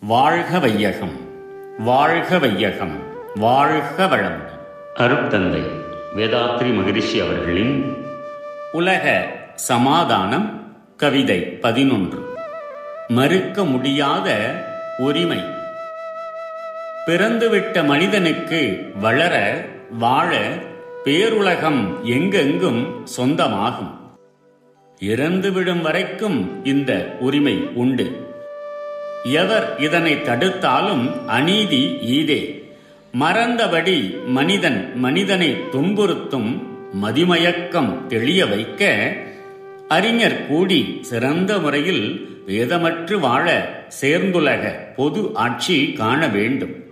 வாழ்க வையகம் வாழ்க வையகம் வாழ்க வளமுடன். அருட்தந்தை வேதாத்ரி மகரிஷி அவர்களின் உலக சமாதானம் கவிதை பதினொன்று. மறுக்க முடியாத உரிமை. பிறந்துவிட்ட மனிதனுக்கு வளர வாழ பேருலகம் எங்கெங்கும் சொந்தமாகும். இறந்துவிடும் வரைக்கும் இந்த உரிமை உண்டு. எவர் இதனை தடுத்தாலும் அநீதி ஈதே. மறந்தபடி மனிதன் மனிதனை துன்புறுத்தும் மதிமயக்கம் தெளிய வைக்க அறிஞர் கூடி சிறந்த முறையில் வேதமற்று வாழ சேர்ந்துலக பொது ஆட்சி காண வேண்டும்.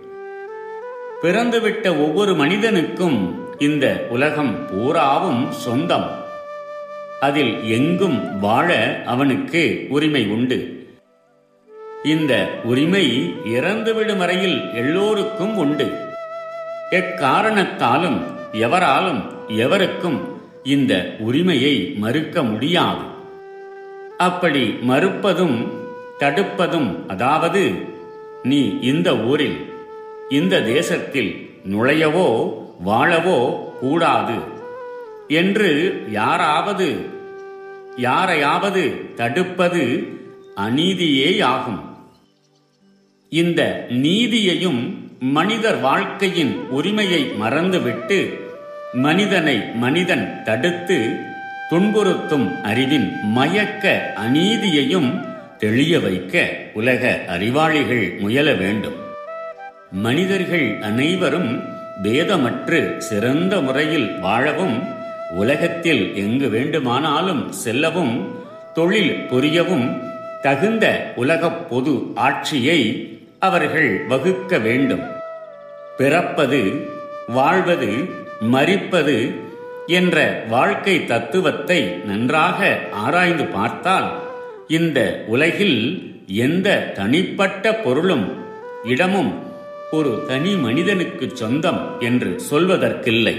பிறந்துவிட்ட ஒவ்வொரு மனிதனுக்கும் இந்த உலகம் பூராவும் சொந்தம். அதில் எங்கும் வாழ அவனுக்கு உரிமை உண்டு. இந்த உரிமை இறந்துவிடும் வரையில் எல்லோருக்கும் உண்டு. எக்காரணத்தாலும் எவராலும் எவருக்கும் இந்த உரிமையை மறுக்க முடியாது. அப்படி மறுப்பதும் தடுப்பதும் அதாவது நீ இந்த ஊரில் இந்த தேசத்தில் நுழையவோ வாழவோ கூடாது என்று யாராவது யாரையாவது தடுப்பது அநீதியேயாகும். இந்த நீதியையும் மனிதர் வாழ்க்கையின் உரிமையை மறந்துவிட்டு மனிதனை மனிதன் தடுத்து துன்புறுத்தும் அறிவின் மயக்க அநீதியையும் தெளிய வைக்க உலக அறிவாளிகள் முயல வேண்டும். மனிதர்கள் அனைவரும் பேதமற்று சிறந்த முறையில் வாழவும் உலகத்தில் எங்கு வேண்டுமானாலும் செல்லவும் தொழில் புரியவும் தகுந்த உலகப் பொது ஆட்சியை அவர்கள் வகுக்க வேண்டும். பிறப்பது வாழ்வது மறிப்பது என்ற வாழ்க்கை தத்துவத்தை நன்றாக ஆராய்ந்து பார்த்தால் இந்த உலகில் எந்த தனிப்பட்ட பொருளும் இடமும் ஒரு தனி மனிதனுக்கு சொந்தம் என்று சொல்வதற்கில்லை.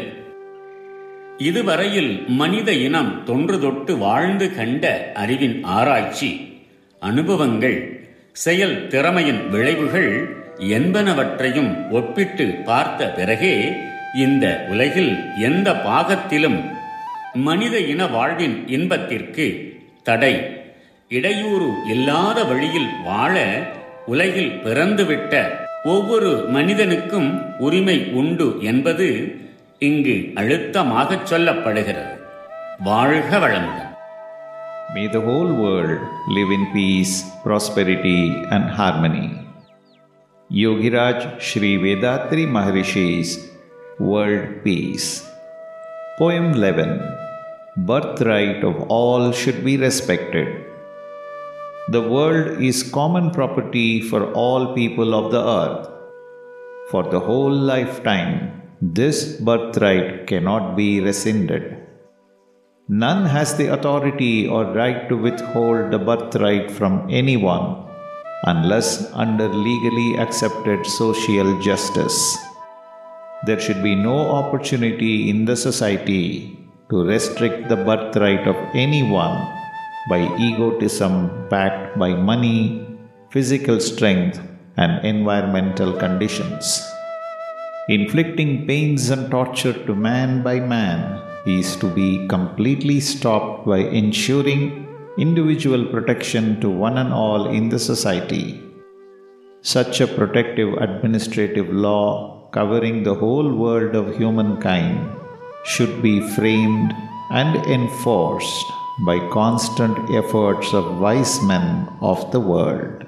இதுவரையில் மனித இனம் தொன்று தொட்டு வாழ்ந்து கண்ட அறிவின் ஆராய்ச்சி அனுபவங்கள் செயல் திறமையின் விளைவுகள் என்பனவற்றையும் ஒப்பிட்டு பார்த்த பிறகே இந்த உலகில் எந்த பாகத்திலும் மனித இன வாழ்வின் இன்பத்திற்கு தடை. இடையூறு இல்லாத வழியில் வாழ உலகில் பிறந்துவிட்ட ஒவ்வொரு மனிதனுக்கும் உரிமை உண்டு என்பது இங்கு அழுத்தமாகச் சொல்லப்படுகிறது. வாழ்க வளமுடன். May the whole world live in peace, prosperity, and harmony. Yogiraj Sri Vedatri Maharishi's World Peace. Poem 11 Birthright of all should be respected. The world is common property for all people of the earth. For the whole lifetime, this birthright cannot be rescinded. None has the authority or right to withhold the birthright from anyone unless under legally accepted social justice. There should be no opportunity in the society to restrict the birthright of anyone by egotism backed by money, physical strength, and environmental conditions. Inflicting pains and torture to man by man is to be completely stopped by ensuring individual protection to one and all in the society. Such a protective administrative law covering the whole world of humankind should be framed and enforced by constant efforts of wise men of the world.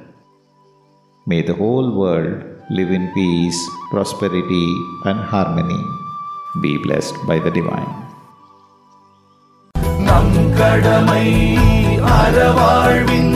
May the whole world live in peace, prosperity, and harmony. Be blessed by the Divine. கடமை அறவாழ்வின்